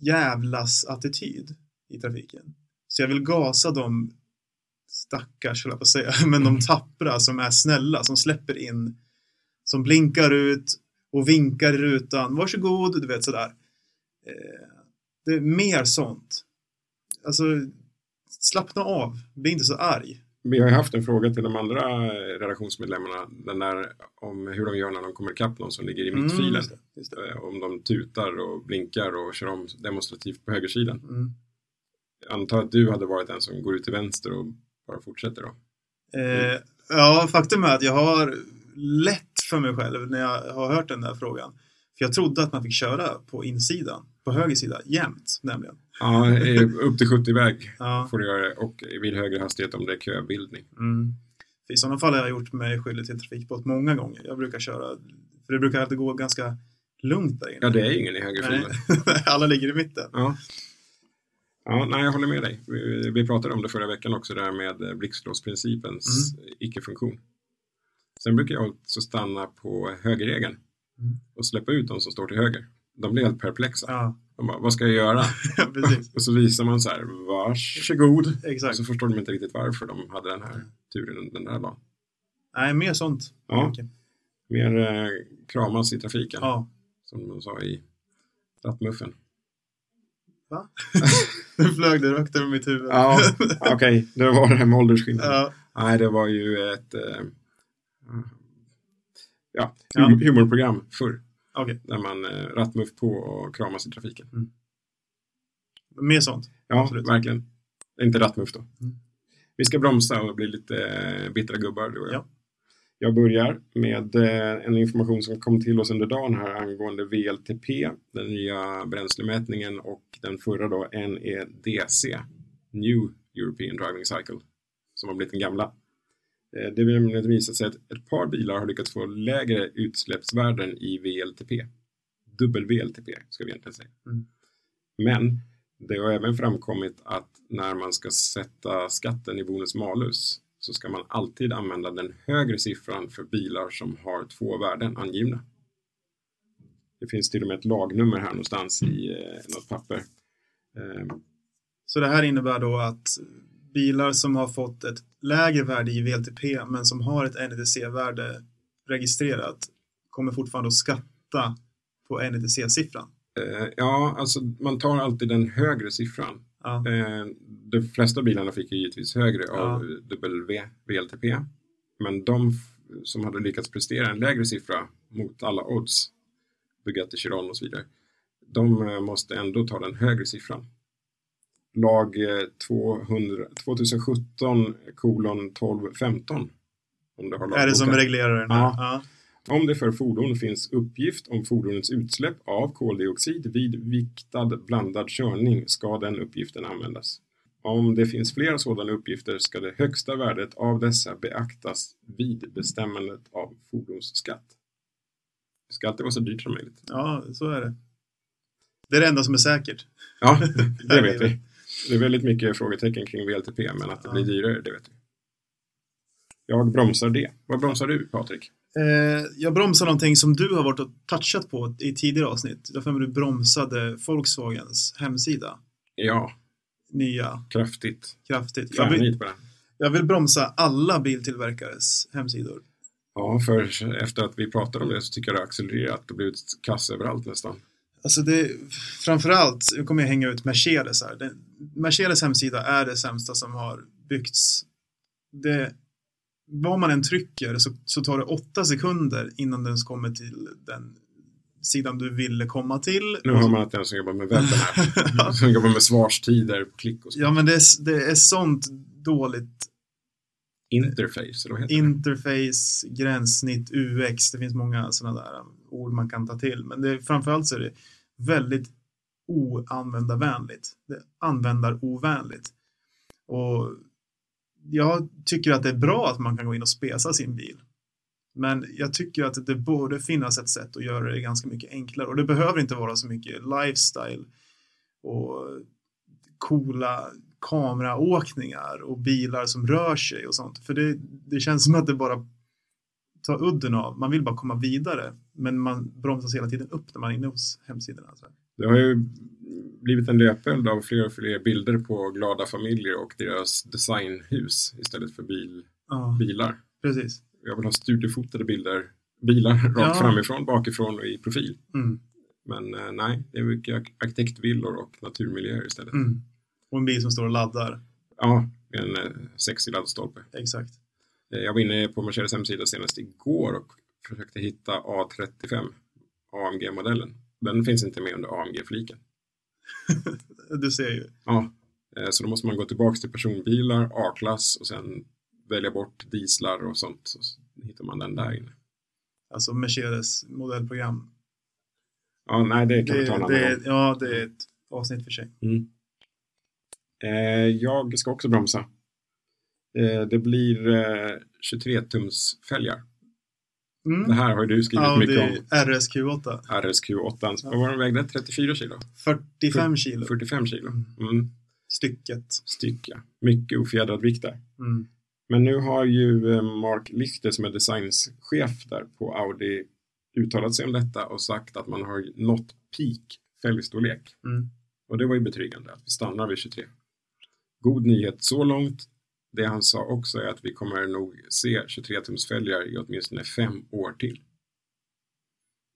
S4: jävlas attityd i trafiken. Så jag vill gasa de stackars, höll jag på att säga, *laughs* men de tappra som är snälla, som släpper in, som blinkar ut och vinkar i rutan. Varsågod, du vet sådär. Eh, det är mer sånt. Alltså, slappna av, bli inte så arg.
S5: Vi har ju haft en fråga till de andra eh, redaktionsmedlemmarna. Den där om hur de gör när de kommer ikapp någon som ligger i
S4: Mm,
S5: mittfilen.
S4: just det, just det.
S5: Om de tutar och blinkar och kör om demonstrativt på högersidan.
S4: Mm.
S5: Antar att du hade varit den som går ut till vänster och bara fortsätter då.
S4: Eh, ja, faktum är att jag har lätt för mig själv när jag har hört den där frågan. För jag trodde att man fick köra på insidan, på höger sida, jämt nämligen.
S5: Ja, upp till 70 väg
S4: Ja.
S5: får du göra det och vid högre hastighet om det är köbildning.
S4: Mm. I sådana fall har jag gjort mig skyldig till trafikbrott många gånger. Jag brukar köra, för det brukar alltid gå ganska lugnt där inne.
S5: Ja, det är ingen i högerfilen. *laughs*
S4: Alla ligger i mitten.
S5: Ja. Ja, nej, jag håller med dig. Vi, vi pratade om det förra veckan också, det här med blixtlåsprincipens
S4: Mm.
S5: icke-funktion. Sen brukar jag också stanna på högerregeln
S4: Mm.
S5: och släppa ut de som står till höger. De blir helt perplexa.
S4: Ja,
S5: De bara, vad ska jag göra? *laughs* och så visar man så här, varsågod. Och
S4: Exakt.
S5: så förstår de inte riktigt varför de hade den här turen den där dagen.
S4: Nej, mer sånt.
S5: Ja. Mer eh, kramas i trafiken,
S4: Ja.
S5: som de sa i rattmuffen.
S4: Va? *laughs* nu flög rakt över mitt huvud.
S5: Ja, okej, det var det här med åldersskillnaden.
S4: ja.
S5: Nej, det var ju ett eh, ja,
S4: Ja.
S5: hum- humorprogram förr.
S4: Okej,
S5: Där man eh, rattmuff på och kramas i trafiken.
S4: mer sånt.
S5: Ja,
S4: Absolut.
S5: verkligen. Inte rattmuff då.
S4: Mm.
S5: Vi ska bromsa och bli lite eh, bittra gubbar du och jag.
S4: Ja.
S5: Jag börjar med eh, en information som kom till oss under dagen här angående VLTP, den nya bränslemätningen och den förra då NEDC, New European Driving Cycle, som har blivit den gamla. Eh, Det har nämligen visat sig att ett par bilar har lyckats få lägre utsläppsvärden i VLTP. Dubbel-VLTP ska vi egentligen säga.
S4: Mm.
S5: Men det har även framkommit att när man ska sätta skatten i bonus malus så ska man alltid använda den högre siffran för bilar som har två värden angivna. Det finns till och med ett lagnummer här någonstans i eh, något papper.
S4: Så det här innebär då att bilar som har fått ett lägre värde i VLTP men som har ett NEDC-värde registrerat kommer fortfarande att skatta på NEDC-siffran.
S5: eh, ja, alltså man tar alltid den högre siffran.
S4: Ja.
S5: Eh, de flesta bilarna fick ju givetvis högre av
S4: Ja.
S5: W VLTP. Men de som hade lyckats prestera en lägre siffra mot alla odds, Bugatti Chiron och så vidare, de eh, måste ändå ta den högre siffran. Lag eh, 200, 2017 kolon 1215. Om du har
S4: Är det som reglerar den?
S5: Ja.
S4: Ja.
S5: Om det för fordon finns uppgift om fordonets utsläpp av koldioxid vid viktad blandad körning ska den uppgiften användas. Om det finns flera sådana uppgifter ska det högsta värdet av dessa beaktas vid bestämmandet av fordonsskatt. Det ska alltid vara så dyrt som möjligt.
S4: ja, så är det. Det är det enda som är säkert.
S5: Ja, *laughs* det vet vi. Det är väldigt mycket frågetecken kring VLTP, men att det blir dyrare, det vet vi. Jag bromsar det. Vad bromsar du, Patrik?
S4: Eh, jag bromsar någonting som du har varit och touchat på i tidigare avsnitt. Jag har för mig du bromsade Volkswagens hemsida.
S5: Ja,
S4: Nya,
S5: kraftigt.
S4: kraftigt. Jag vill,
S5: på den.
S4: jag vill bromsa alla biltillverkares hemsidor.
S5: Ja, för efter att vi pratade om det så tycker jag det har accelererat och blivit kass överallt nästan.
S4: Alltså det, framförallt, nu kommer jag hänga ut Mercedes här. Det, Mercedes hemsida är det sämsta som har byggts. Det, vad man än trycker så, så tar det åtta sekunder innan den kommer till den sidan du ville komma till.
S5: Nu
S4: så-
S5: man att den som jobbar med webben här, *laughs* som jobbar med svarstider på klick och så.
S4: Ja, men det är, det är sånt dåligt
S5: Interface, eller vad heter det?
S4: interface, gränssnitt, UX. Det finns många sådana där ord man kan ta till. Men det, framförallt så är det väldigt oanvändarvänligt. Det är användarovänligt. Och jag tycker att det är bra att man kan gå in och spesa sin bil. Men jag tycker att det borde finnas ett sätt att göra det ganska mycket enklare. Och det behöver inte vara så mycket lifestyle och coola kameraåkningar och bilar som rör sig och sånt. För det, det känns som att det bara tar udden av. Man vill bara komma vidare. Men man bromsas hela tiden upp när man är inne hos hemsidorna. Så.
S5: Det har ju blivit en löpeld av fler och fler bilder på glada familjer och deras designhus istället för bil,
S4: Ja,
S5: bilar.
S4: precis.
S5: Jag vill ha studiefotade bilder, bilar *laughs* rakt
S4: Ja.
S5: framifrån, bakifrån och i profil.
S4: Mm,
S5: Men eh, nej, det är mycket ark- arkitektvillor och naturmiljöer istället.
S4: mm. Och en bil som står och laddar.
S5: Ja, en eh, sexig laddstolpe.
S4: Exakt.
S5: Eh, Jag var inne på Mercedes hemsida senast igår och försökte hitta A35 AMG-modellen. Den finns inte med under AMG-fliken. *laughs*
S4: Du ser ju.
S5: Ja, eh, så då måste man gå tillbaka till personbilar, A-klass och sen välja bort dieslar och sånt. Så hittar man den där inne.
S4: Alltså Mercedes modellprogram.
S5: Ja, nej, det kan vi
S4: Det,
S5: ta en annan
S4: det,
S5: gång.
S4: ja, det är ett avsnitt för sig.
S5: Mm. Eh, jag ska också bromsa. Eh, det blir eh, 23-tums fälgar.
S4: Mm.
S5: Det här har du skrivit mycket
S4: Audi
S5: om.
S4: RSQ8.
S5: RSQ8. Vad var den vägde? 34 kilo?
S4: 45 kilo
S5: 45 kilo. Mm.
S4: stycket.
S5: Styck, ja. Mycket ofjädrad vikt där.
S4: Mm.
S5: Men nu har ju eh, Mark Lichter som är designchef där på Audi uttalat sig om detta och sagt att man har nått peak fälgstorlek.
S4: Mm.
S5: Och det var ju betryggande att vi stannar vid 23. God nyhet så långt. Det han sa också är att vi kommer nog se 23-tums fälgar i åtminstone fem år till.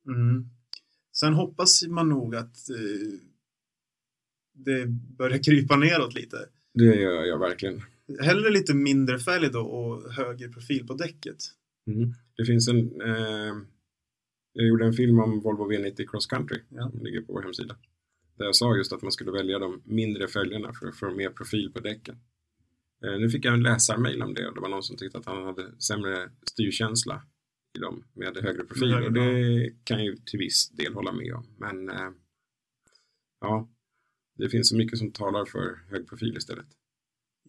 S4: Mm. Sen hoppas man nog att eh, det börjar krypa neråt lite.
S5: Det gör jag verkligen.
S4: Hellre lite mindre fälg då och högre profil på däcket.
S5: Mm. Det finns en... Eh, jag gjorde en film om Volvo V90 Cross Country
S4: Ja.
S5: som ligger på vår hemsida. Där jag sa just att man skulle välja de mindre fälgarna för att få mer profil på däcken. Eh, nu fick jag en läsarmail om det och det var någon som tyckte att han hade sämre styrkänsla i dem med högre profil och det kan jag ju till viss del hålla med om. Men eh, ja, det finns så mycket som talar för hög profil istället.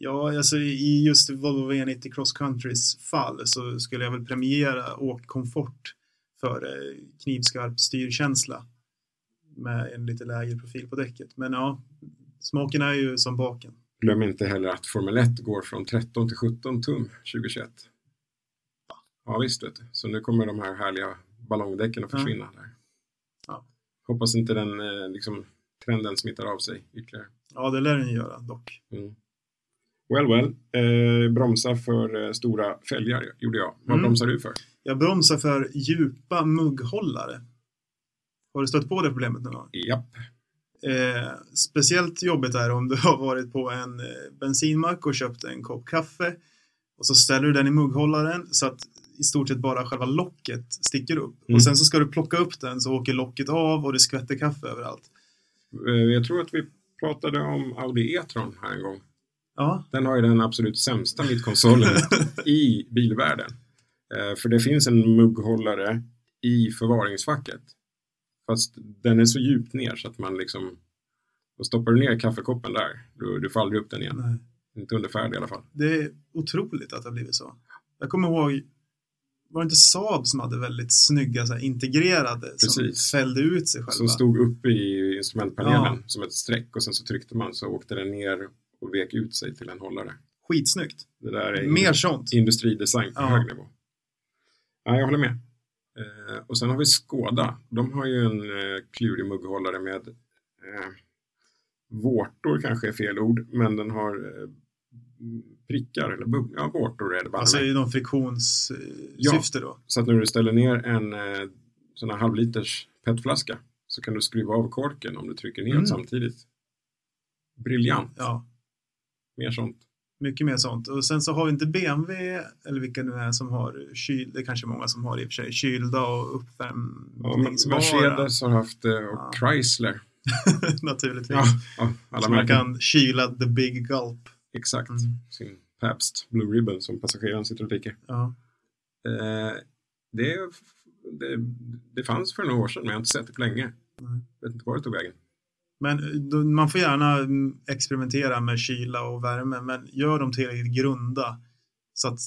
S4: Ja, alltså i just Volvo V90 Cross Countrys fall så skulle jag väl premiera åkkomfort för eh, knivskarp styrkänsla med en lite lägre profil på däcket. Men ja, smaken är ju som baken.
S5: Glöm inte heller att Formel 1 går från 13 till 17 tum 2021. Ja visst vet du. Så nu kommer de här härliga ballongdäcken att
S4: Ja.
S5: försvinna där.
S4: Ja.
S5: Hoppas inte den eh, liksom, trenden smittar av sig ytterligare.
S4: Ja, det lär den göra dock.
S5: Mm. Well well, eh, bromsa för eh, stora fälgar gjorde jag. Vad
S4: Mm.
S5: bromsar du för?
S4: Jag bromsar för djupa mugghållare. Har du stött på det problemet någon gång?
S5: Japp.
S4: Eh, speciellt jobbigt är om du har varit på en eh, bensinmack och köpt en kopp kaffe och så ställer du den i mugghållaren så att i stort sett bara själva locket sticker upp.
S5: Mm.
S4: Och sen så ska du plocka upp den så åker locket av och det skvätter kaffe överallt.
S5: Eh, jag tror att vi pratade om Audi E-tron här en gång.
S4: Ja,
S5: Den har ju den absolut sämsta mittkonsolen *laughs* i bilvärlden. Eh, för det finns en mugghållare i förvaringsfacket. Fast den är så djupt ner så att man liksom... Då stoppar du ner kaffekoppen där. Du, du får aldrig upp den igen.
S4: nej.
S5: Inte under färd i alla fall.
S4: det är otroligt att det har blivit så. Jag kommer ihåg, var det inte Saab som hade väldigt snygga så här, integrerade
S5: Precis.
S4: som fällde ut sig själva?
S5: Som stod uppe i instrumentpanelen
S4: Ja.
S5: som ett streck och sen så tryckte man så åkte den ner och vek ut sig till en hållare.
S4: Skitsnyggt.
S5: Det där är
S4: Mer sånt.
S5: industridesign på
S4: Ja.
S5: hög nivå. Ja, jag håller med. Eh, och sen har vi Skoda. De har ju en eh, klurig mugghållare med eh, vårtor kanske är fel ord, men den har eh, prickar eller ja, vårtor är det bara.
S4: Alltså i någon friktionssyfte
S5: Ja.
S4: då.
S5: Så att när du ställer ner en eh, sån här halvliters petflaska så kan du skruva av korken om du trycker ner
S4: Mm.
S5: samtidigt. Briljant.
S4: Ja,
S5: Mer sånt.
S4: Mycket mer sånt. Och sen så har vi inte BMW, eller vilka nu är som har kyl, det är kanske många som har i och för sig, kylda och
S5: Ja,
S4: uppvärmningsbara.
S5: Mercedes har haft det och
S4: Ja.
S5: Chrysler. *laughs*
S4: Naturligtvis.
S5: Ja, ja alla
S4: så man kan kyla the big gulp.
S5: Exakt.
S4: Mm.
S5: Sin Pabst Blue Ribbon som passageraren sitter och dricker.
S4: Ja.
S5: Eh, det, det, det fanns för några år sedan men jag har inte sett det på länge.
S4: Nej.
S5: Vet inte var det tog vägen.
S4: Men eh, då, man får gärna mm, experimentera med kyla och värme, men gör dem tillräckligt grunda så att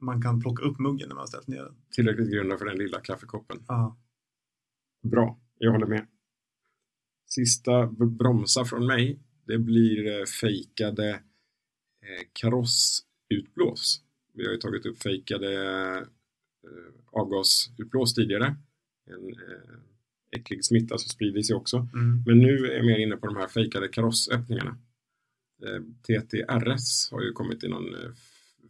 S4: man kan plocka upp muggen när man har ställt ner den.
S5: Tillräckligt grunda för den lilla kaffekoppen.
S4: Ja.
S5: Bra, jag håller med. Sista bromsa från mig. Det blir eh, fejkade eh, karossutblås. Vi har ju tagit upp fejkade eh, avgasutblås tidigare. En eh, äcklig smitta som sprider sig också.
S4: Mm.
S5: Men nu är jag mer inne på de här fejkade karossöppningarna. Eh, TTRS har ju kommit i någon eh,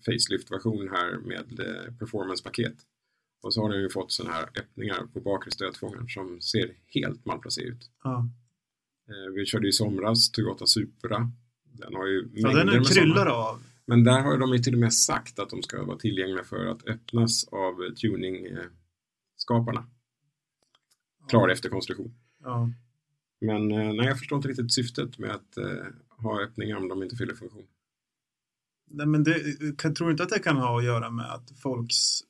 S5: facelift-version här med eh, performance-paket. Och så har den ju fått sådana här öppningar på bakre stötfångaren som ser helt malplacerad ut.
S4: Ja.
S5: Vi körde i somras Toyota Supra. Den har ju
S4: Ja,
S5: mängder
S4: den är kryllar av.
S5: Men där har de ju till och med sagt att de ska vara tillgängliga för att öppnas av tuning-skaparna. Klar efterkonstruktion.
S4: Ja.
S5: Men eh, nej, jag förstår inte riktigt syftet med att eh, ha öppningar om de inte fyller funktion.
S4: Nej, men det, jag tror inte att det kan ha att göra med att folks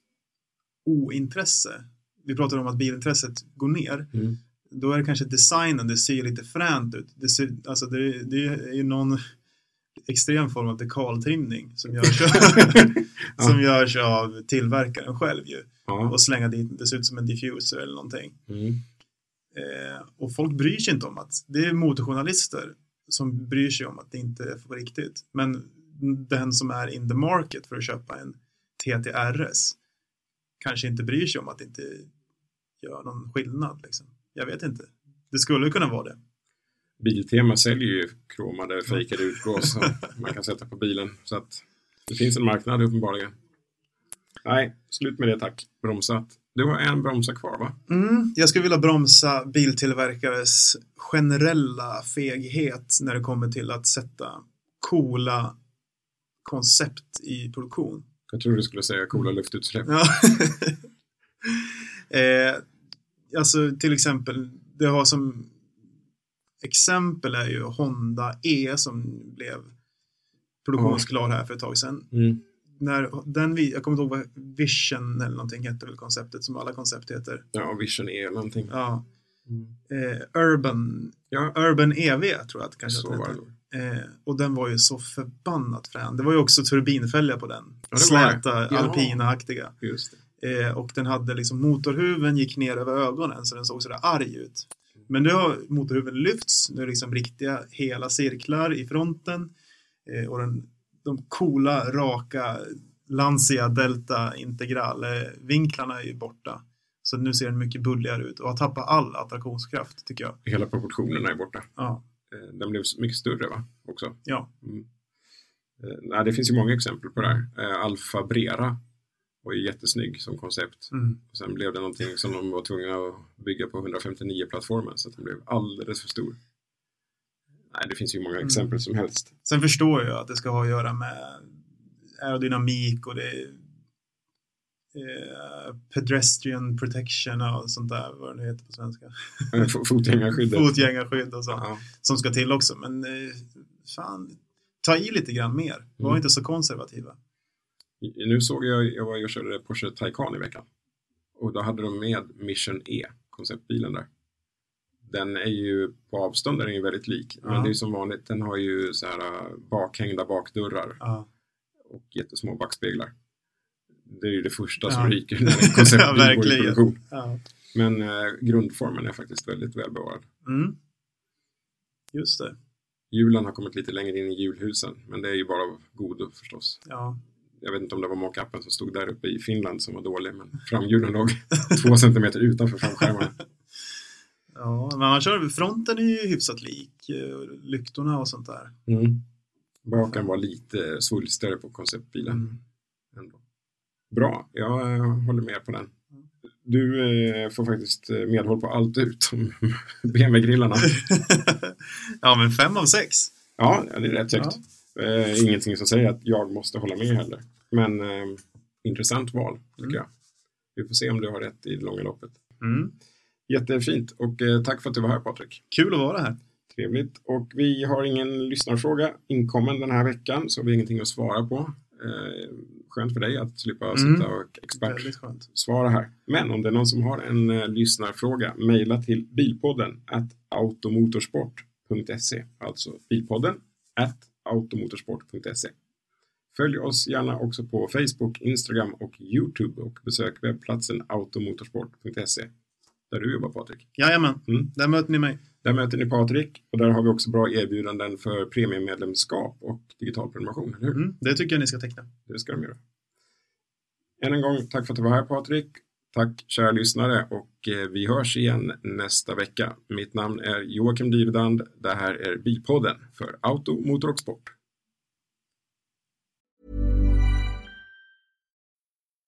S4: ointresse. Vi pratar om att bilintresset går ner.
S5: Mm.
S4: Då är det kanske designen, det ser lite fränt ut. Det, ser, alltså det, det är ju någon extrem form av dekaltrimning som görs, *laughs* som görs av tillverkaren själv ju.
S5: Ja.
S4: Och slänga dit, det ser ut som en diffuser eller någonting.
S5: Mm.
S4: Eh, och folk bryr sig inte om att, det är motorjournalister som bryr sig om att det inte är på riktigt. Men den som är in the market för att köpa en TTRS kanske inte bryr sig om att det inte gör någon skillnad. Liksom. Jag vet inte. Det skulle kunna vara det.
S5: Biltema säljer ju kromade, fejkade utgås som man kan sätta på bilen. Så att det finns en marknad uppenbarligen. Nej, slut med det tack. Bromsat. Du har en bromsa kvar va?
S4: Mm, jag skulle vilja bromsa biltillverkares generella feghet när det kommer till att sätta coola koncept i produktion.
S5: Jag tror du skulle säga coola luftutsläpp.
S4: Ja. *laughs* eh, alltså till exempel, det har som exempel är ju Honda E som blev produktionsklar här för ett tag sedan.
S5: Mm.
S4: När den, vi- jag kommer inte ihåg vad Vision eller någonting hette väl konceptet som alla koncept heter.
S5: Ja, Vision är någonting.
S4: Ja. Eh, Urban,
S5: Ja,
S4: Urban EV tror jag att kanske
S5: så
S4: att
S5: det
S4: hette. Eh, och den var ju så förbannat frän. Det var ju också turbinfälgar på den.
S5: Ja.
S4: Släta,
S5: Ja.
S4: alpina-aktiga.
S5: Just det.
S4: Eh, och den hade liksom motorhuven gick ner över ögonen så den såg sådär arg ut. Men nu har motorhuven lyfts, nu är det liksom riktiga hela cirklar i fronten. Eh, och den, de coola, raka Lancia Delta Integral eh, vinklarna är ju borta. Så nu ser den mycket bulligare ut och har tappat all attraktionskraft tycker jag.
S5: Hela proportionerna är borta.
S4: Ja,
S5: Eh, Den blev mycket större va? Också.
S4: ja.
S5: Mm. Eh, Nej, det finns ju många exempel på det här. Eh, Alfa Brera var ju jättesnygg som koncept.
S4: Mm.
S5: Och sen blev det någonting som de var tvungna att bygga på 159-plattformen så att den blev alldeles för stor. Nej, det finns ju många
S4: Mm.
S5: exempel som helst.
S4: Sen förstår jag att det ska ha att göra med aerodynamik och det eh, pedestrian protection och sånt där, vad det heter på svenska.
S5: Eh, fo- Fotgängarskyddet. *laughs*
S4: Fotgängarskydd och så.
S5: Ja.
S4: Som ska till också, men eh, fan, ta i lite grann mer. Var
S5: Mm.
S4: inte så konservativa.
S5: Nu såg jag, jag var och körde Porsche Taycan i veckan. Och då hade de med Mission E, konceptbilen där. Den är ju på avstånd är den ju väldigt lik. Men
S4: Ja.
S5: det är som vanligt, den har ju så här äh, bakhängda bakdörrar
S4: Ja,
S5: och jättesmå backspeglar. Det är ju det första
S4: Ja.
S5: som ryker *laughs* när en konceptbil i produktion. Men eh, grundformen är faktiskt väldigt välbevarad.
S4: Mm. Just det.
S5: Hjulen har kommit lite längre in i hjulhusen, men det är ju bara av godo förstås.
S4: Ja.
S5: Jag vet inte om det var mockupen som stod där uppe i Finland som var dålig, men framhjulen låg *laughs* två centimeter utanför framskärmarna.
S4: Ja, men annars har fronten är ju hyfsat lik. eh, Lyktorna och sånt där.
S5: Mm. Baken var lite svulstigare på konceptbilen.
S4: Mm.
S5: Ändå. Bra, jag eh, håller med på den. Du eh, får faktiskt medhåll på allt utom *laughs* BMW-grillarna. *laughs*
S4: ja, men fem av sex.
S5: Ja, det är rätt högt. Eh, ingenting som säger att jag måste hålla med heller. Men eh, intressant val, tycker
S4: Mm.
S5: jag. Vi får se om du har rätt i det långa loppet.
S4: Mm.
S5: Jättefint och eh, tack för att du var här Patrik.
S4: Kul att vara här.
S5: Trevligt. Och vi har ingen lyssnarfråga inkommen den här veckan så vi har ingenting att svara på. Eh, skönt för dig att slippa
S4: Mm.
S5: sitta och expert
S4: Väldigt skönt.
S5: svara här. Men om det är någon som har en eh, lyssnarfråga, mejla till bilpodden at automotorsport.se. Alltså bilpodden at automotorsport.se. Följ oss gärna också på Facebook, Instagram och Youtube och besök webbplatsen automotorsport.se. Där du jobbar Patrik.
S4: Jajamän,
S5: Mm.
S4: där möter ni mig.
S5: Där möter ni Patrik och där har vi också bra erbjudanden för premiummedlemskap och digital prenumeration, eller hur?
S4: Mm. Det tycker jag ni ska teckna.
S5: Det ska de göra. Än en gång, tack för att du var här Patrik. Tack kära lyssnare och eh, vi hörs igen nästa vecka. Mitt namn är Joakim Dyredand. Det här är Bilpodden för Auto, Motor och Sport.